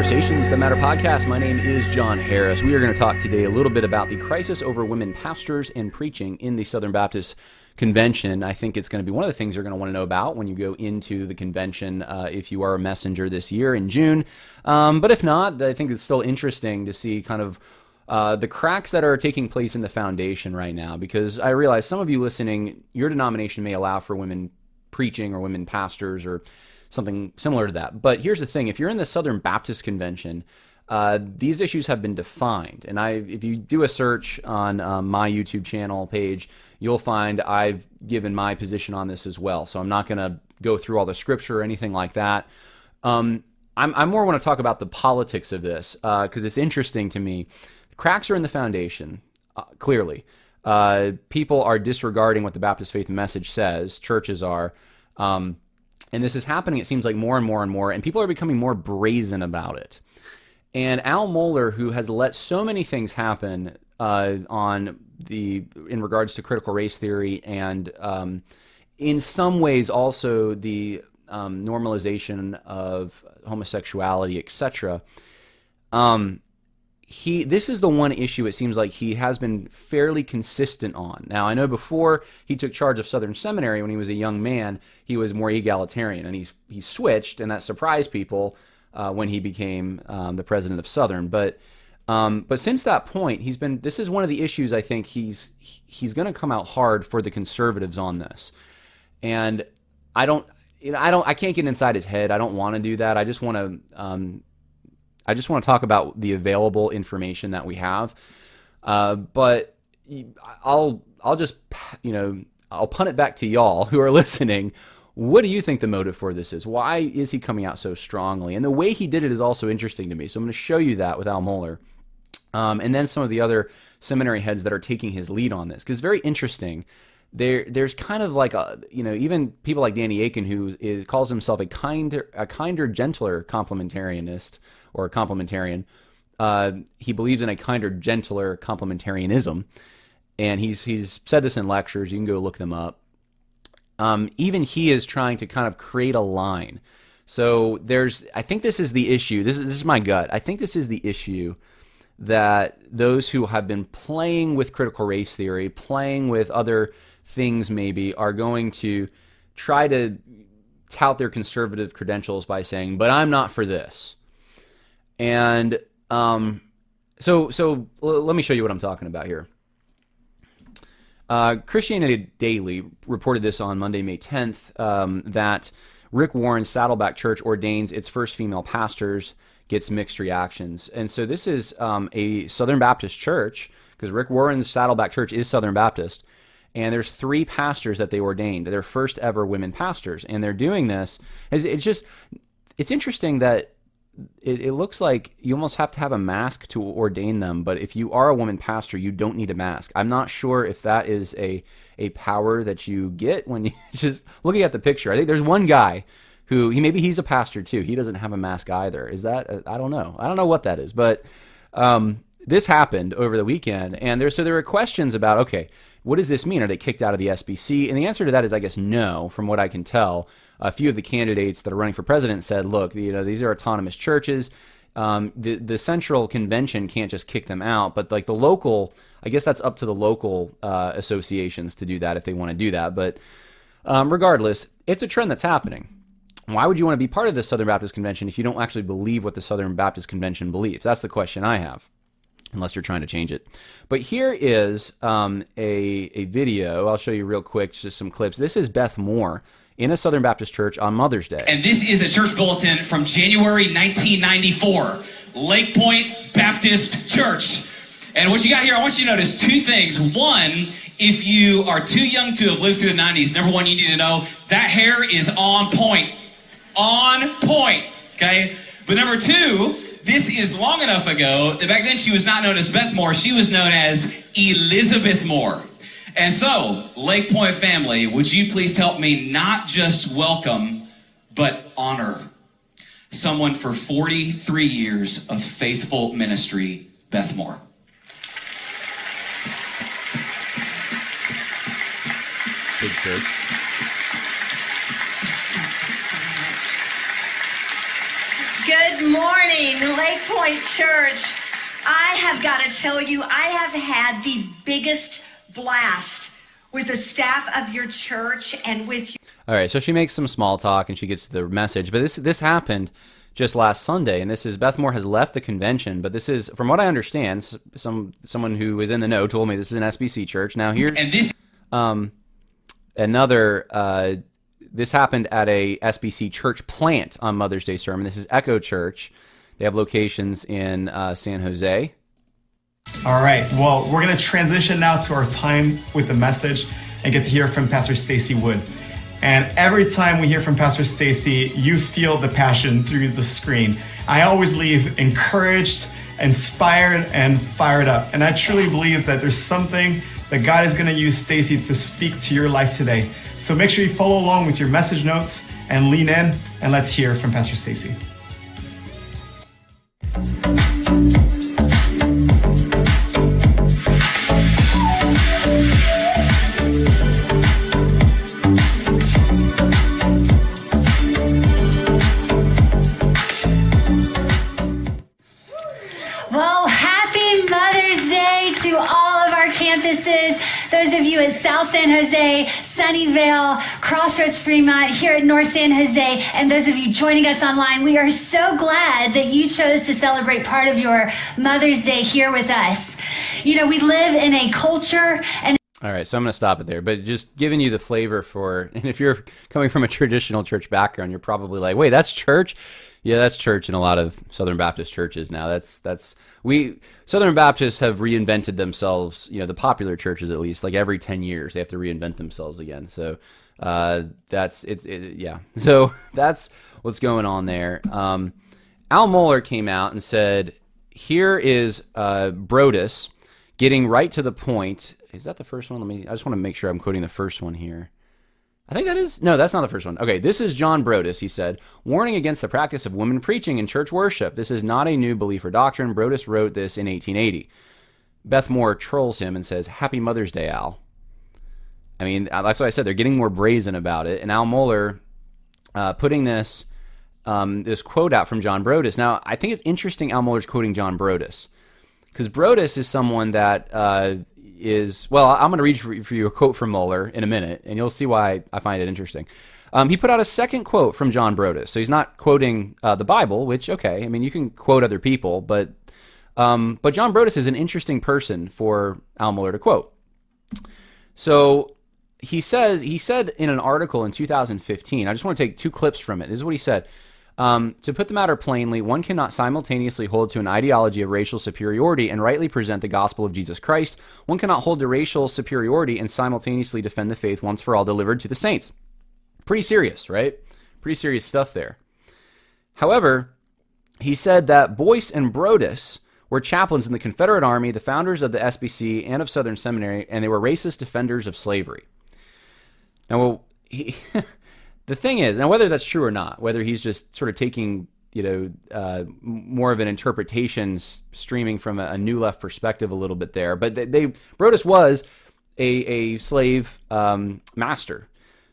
Conversations That Matter podcast. My name is John Harris. We are going to talk today a little bit about the crisis over women pastors and preaching in the Southern Baptist Convention. I think it's going to be one of the things you're going to want to know about when you go into the convention uh, if you are a messenger this year in June. Um, but if not, I think it's still interesting to see kind of uh, the cracks that are taking place in the foundation right now because I realize some of you listening, your denomination may allow for women preaching or women pastors or something similar to that. But here's the thing: if you're in the Southern Baptist Convention, uh, these issues have been defined, and I, if you do a search on um, my YouTube channel page, you'll find I've given my position on this as well. So I'm not going to go through all the scripture or anything like that. Um, I'm, I more want to talk about the politics of this because uh, it's interesting to me. Cracks are in the foundation, uh, clearly. Uh, people are disregarding what the Baptist faith message says. Churches are. Um, and this is happening, it seems like more and more and more, and people are becoming more brazen about it. And Al Mohler, who has let so many things happen uh, on the in regards to critical race theory, and um, in some ways also the um, normalization of homosexuality, etc. Um, he this is the one issue it seems like he has been fairly consistent on. Now I know before he took charge of Southern Seminary when he was a young man, he was more egalitarian, and he he switched, and that surprised people uh, when he became um, the president of Southern. But um, but since that point, he's been. This is one of the issues I think he's he's going to come out hard for the conservatives on this, and I don't. You know, I don't. I can't get inside his head. I don't want to do that. I just want to um, I just want to talk about the available information that we have. Uh, but I'll I'll just you know I'll punt it back to y'all who are listening. What do you think the motive for this is? Why is he coming out so strongly? And the way he did it is also interesting to me. So I'm going to show you that with Al Mohler, um, and then some of the other seminary heads that are taking his lead on this because it's very interesting there there's kind of like a you know even people like Danny Akin who is, calls himself a kinder a kinder gentler complementarianist or complementarian uh, he believes in a kinder gentler complementarianism. And he's he's said this in lectures. You can go look them up. Um, even he is trying to kind of create a line. So there's I think this is the issue. This is this is my gut. I think this is the issue that those who have been playing with critical race theory playing with other things maybe are going to try to tout their conservative credentials by saying, "But I'm not for this." And um, so, so l- let me show you what I'm talking about here. Uh, Christianity Daily reported this on Monday, May 10th, um, that Rick Warren's Saddleback Church ordains its first female pastors, gets mixed reactions. And so this is um, a Southern Baptist church, because Rick Warren's Saddleback Church is Southern Baptist and there's three pastors that they ordained. Their first ever women pastors. And they're doing this. It's just it's interesting that it, it, looks like you almost have to have a mask to ordain them. But if you are a woman pastor you don't need a mask. I'm not sure if that is a a power that you get when you just looking at the picture. I think there's one guy who he maybe he's a pastor too. He doesn't have a mask either. Is that i don't know. I don't know what that is. But um, this happened over the weekend and there so there were questions about okay what does this mean? Are they kicked out of the SBC? And the answer to that is, I guess, no, from what I can tell. A few of the candidates that are running for president said, look, you know, these are autonomous churches. Um, the the central convention can't just kick them out, but like the local, I guess that's up to the local uh, associations to do that if they want to do that. But um, regardless, it's a trend that's happening. Why would you want to be part of the Southern Baptist Convention if you don't actually believe what the Southern Baptist Convention believes? That's the question I have unless you're trying to change it. But here is um, a, a video. I'll show you real quick, just some clips. This is Beth Moore in a Southern Baptist church on Mother's Day. And this is a church bulletin from January 1994, Lakepointe Baptist Church. And what you got here, I want you to notice two things. One, if you are too young to have lived through the 90s, number one, you need to know that hair is on point. On point. Okay? But number two, this is long enough ago that back then she was not known as Beth Moore, she was known as Elizabeth Moore. And so, Lakepointe family, would you please help me not just welcome, but honor someone for 43 years of faithful ministry, Beth Moore. Church. Good morning, Lakepointe Church. I have got to tell you, I have had the biggest blast with the staff of your church and with you. All right, so she makes some small talk and she gets the message, but this this happened just last Sunday, and this is Beth Moore has left the convention, but this is, from what I understand, some someone who is in the know told me this is an SBC church. Now here's And this um, another. Uh, this happened at a SBC church plant on Mother's Day sermon. This is Echo Church. They have locations in uh, San Jose. All right. Well, we're going to transition now to our time with the message and get to hear from Pastor Stacy Wood. And every time we hear from Pastor Stacy, you feel the passion through the screen. I always leave encouraged, inspired, and fired up. And I truly believe that there's something that God is going to use Stacy to speak to your life today. So make sure you follow along with your message notes and lean in and let's hear from Pastor Stacy. Campuses. Those of you at South San Jose, Sunnyvale, Crossroads Fremont, here at North San Jose, and those of you joining us online, we are so glad that you chose to celebrate part of your Mother's Day here with us. You know, we live in a culture and All right, so I'm going to stop it there, but just giving you the flavor for, and if you're coming from a traditional church background, you're probably like, wait, that's church? Yeah, that's church in a lot of Southern Baptist churches now. That's that's we Southern Baptists have reinvented themselves. You know, the popular churches at least, like every ten years, they have to reinvent themselves again. So uh, that's it's it, yeah. So that's what's going on there. Um, Al Mohler came out and said, "Here is uh, Broadus getting right to the point." Is that the first one? Let me. I just want to make sure I'm quoting the first one here. I think that is no, that's not the first one. Okay, this is John Broadus. He said, "Warning against the practice of women preaching in church worship. This is not a new belief or doctrine." Broadus wrote this in 1880. Beth Moore trolls him and says, "Happy Mother's Day, Al." I mean, that's what I said. They're getting more brazen about it. And Al Mohler uh, putting this um, this quote out from John Broadus. Now, I think it's interesting. Al Mohler's quoting John Broadus because Broadus is someone that uh, is well. I'm going to read for, you a quote from Mohler in a minute, and you'll see why I find it interesting. Um, he put out a second quote from John Broadus, so he's not quoting uh, the Bible, which okay, I mean you can quote other people, but um, but John Broadus is an interesting person for Al Mohler to quote. So he says he said in an article in 2015. I just want to take two clips from it. This is what he said. Um, to put the matter plainly, one cannot simultaneously hold to an ideology of racial superiority and rightly present the gospel of Jesus Christ. One cannot hold to racial superiority and simultaneously defend the faith once for all delivered to the saints. Pretty serious, right? Pretty serious stuff there. However, he said that Boyce and Broadus were chaplains in the Confederate Army, the founders of the SBC and of Southern Seminary, and they were racist defenders of slavery. Now, well, he, the thing is, now whether that's true or not, whether he's just sort of taking you know uh, more of an interpretation streaming from a, a, new left perspective a little bit there, but they, they Broadus was a, a slave um, master,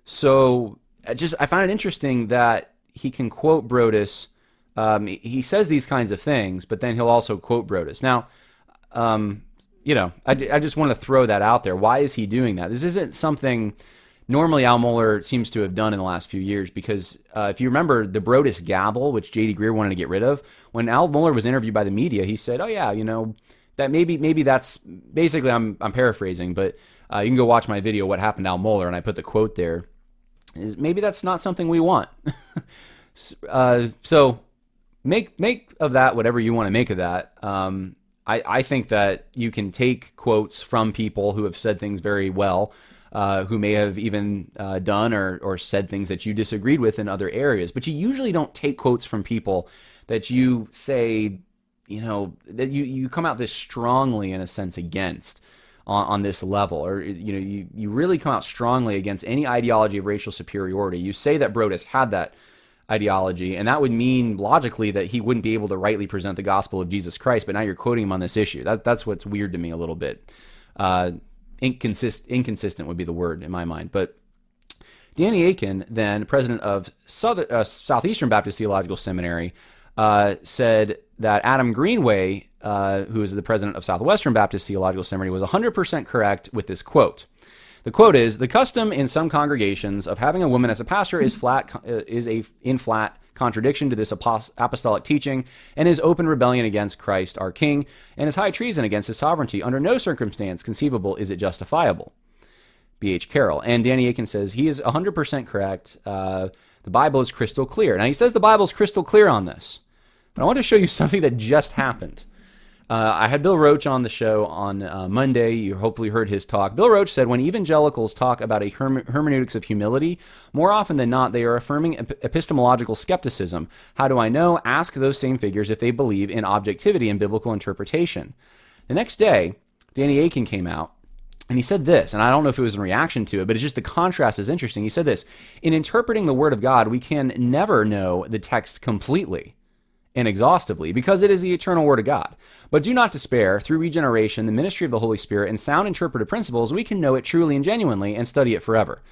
so I just I find it interesting that he can quote Broadus. Um, he says these kinds of things, but then he'll also quote Broadus. Now, um, you know, I, I just want to throw that out there. Why is he doing that? This isn't something normally Al Mohler seems to have done in the last few years because uh, if you remember the Broadus gavel, which J.D. Greear wanted to get rid of, when Al Mohler was interviewed by the media, he said, "Oh yeah, you know that maybe maybe that's basically I'm I'm paraphrasing, but uh, you can go watch my video what happened to Al Mohler, and I put the quote there. Is maybe that's not something we want. uh, so make make of that whatever you want to make of that. Um, I, I think that you can take quotes from people who have said things very well uh, who may have even uh, done or, or said things that you disagreed with in other areas. But you usually don't take quotes from people that you say, you know, that you, you come out this strongly in a sense against on, on this level, or you know, you, you really come out strongly against any ideology of racial superiority. You say that Broadus had that ideology, and that would mean logically that he wouldn't be able to rightly present the gospel of Jesus Christ. But now you're quoting him on this issue. That, that's what's weird to me a little bit. Uh, inconsist- inconsistent would be the word in my mind. But Danny Akin, then president of Southern, uh, Southeastern Baptist Theological Seminary, uh, said that Adam Greenway, uh, who is the president of Southwestern Baptist Theological Seminary, was 100% correct with this quote. The quote is: "The custom in some congregations of having a woman as a pastor is flat uh, is a in flat contradiction to this apostolic teaching and is open rebellion against Christ our King and is high treason against his sovereignty. Under no circumstance conceivable is it justifiable." B.H. Carroll and Danny Akin says he is 100% correct. Uh, the Bible is crystal clear. Now he says the Bible is crystal clear on this. But I want to show you something that just happened. Uh, I had Bill Roach on the show on uh, Monday. You hopefully heard his talk. Bill Roach said when evangelicals talk about a herme- hermeneutics of humility, more often than not, they are affirming ep- epistemological skepticism. How do I know? Ask those same figures if they believe in objectivity and biblical interpretation. The next day, Danny Akin came out and he said this, and I don't know if it was in reaction to it, but it's just the contrast is interesting. He said this In interpreting the Word of God, we can never know the text completely and exhaustively because it is the eternal word of God. But do not despair. Through regeneration, the ministry of the Holy Spirit, and sound interpretive principles, we can know it truly and genuinely and study it forever.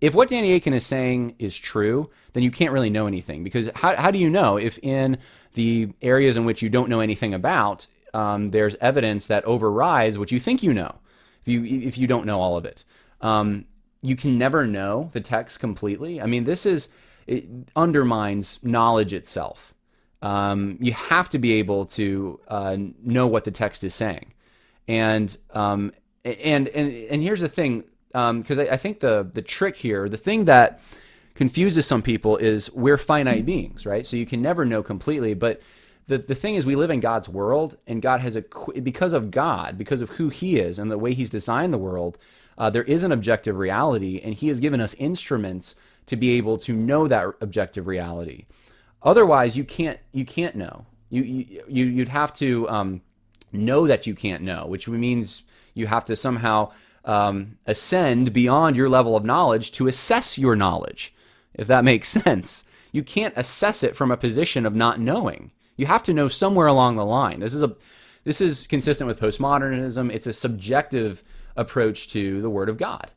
If what Danny Akin is saying is true, then you can't really know anything because how, how do you know if in the areas in which you don't know anything about, um, there's evidence that overrides what you think you know if you if you don't know all of it. Um, you can never know the text completely. I mean, this is it undermines knowledge itself um, you have to be able to uh, know what the text is saying. And um, and and and here's the thing, because um, I, I, think the the trick here, the thing that confuses some people is we're finite beings, right? So you can never know completely, but the, the thing is we live in God's world and God has a because of God because of who he is and the way he's designed the world uh, there is an objective reality and he has given us instruments to be able to know that objective reality Otherwise, you can't you can't know. You you you'd have to um, know that you can't know, which means you have to somehow um, ascend beyond your level of knowledge to assess your knowledge. If that makes sense, you can't assess it from a position of not knowing. You have to know somewhere along the line. This is a this is consistent with postmodernism. It's a subjective approach to the Word of God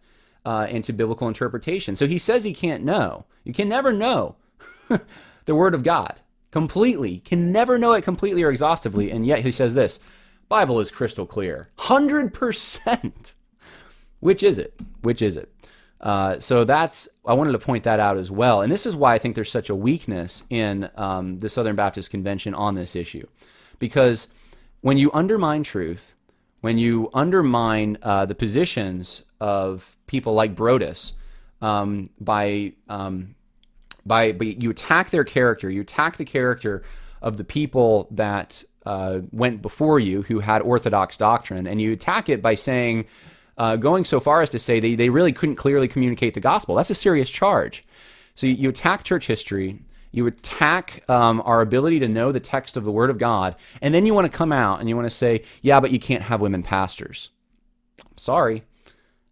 uh, and to biblical interpretation. So he says he can't know. You can never know. the Word of God completely, can never know it completely or exhaustively, and yet he says this Bible is crystal clear. 100%. Which is it? Which is it? Uh, so that's I wanted to point that out as well, and this is why I think there's such a weakness in um, the Southern Baptist Convention on this issue, because when you undermine truth, when you undermine uh, the positions of people like Broadus um, by um, by but you attack their character, you attack the character of the people that uh, went before you who had orthodox doctrine, and you attack it by saying, uh, going so far as to say they, they really couldn't clearly communicate the gospel. That's a serious charge. So you, you attack church history, you attack um, our ability to know the text of the Word of God, and then you want to come out and you want to say, yeah, but you can't have women pastors. Sorry.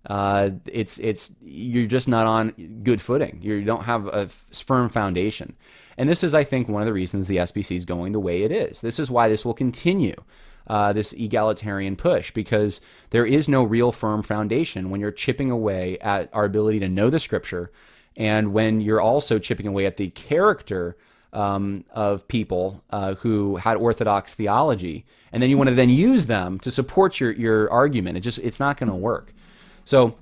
Uh, it's it's you're just not on good footing. You don't have a firm foundation, and this is, I think, one of the reasons the SBC is going the way it is. This is why this will continue. Uh, this egalitarian push because there is no real firm foundation when you're chipping away at our ability to know the scripture and when you're also chipping away at the character um, of people uh, who had orthodox theology and then you want to then use them to support your, your argument it just it's not going to work so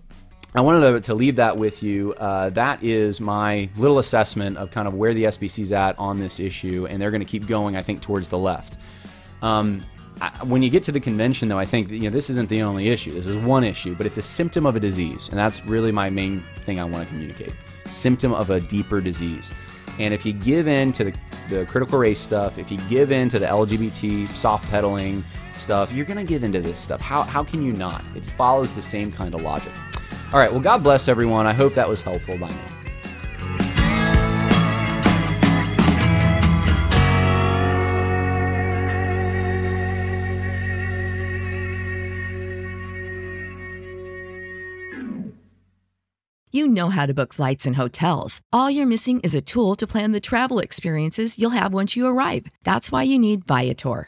I wanted to, to leave that with you. Uh, that is my little assessment of kind of where the SBC's at on this issue, and they're going to keep going, I think, towards the left. Um, I, when you get to the convention, though, I think you know this isn't the only issue. This is one issue, but it's a symptom of a disease, and that's really my main thing I want to communicate. Symptom of a deeper disease. And if you give in to the, the critical race stuff, if you give in to the LGBT soft pedaling, stuff, you're going to give into this stuff. How, how can you not? It follows the same kind of logic. All right, well, God bless everyone. I hope that was helpful by now. You know how to book flights and hotels. All you're missing is a tool to plan the travel experiences you'll have once you arrive. That's why you need Viator.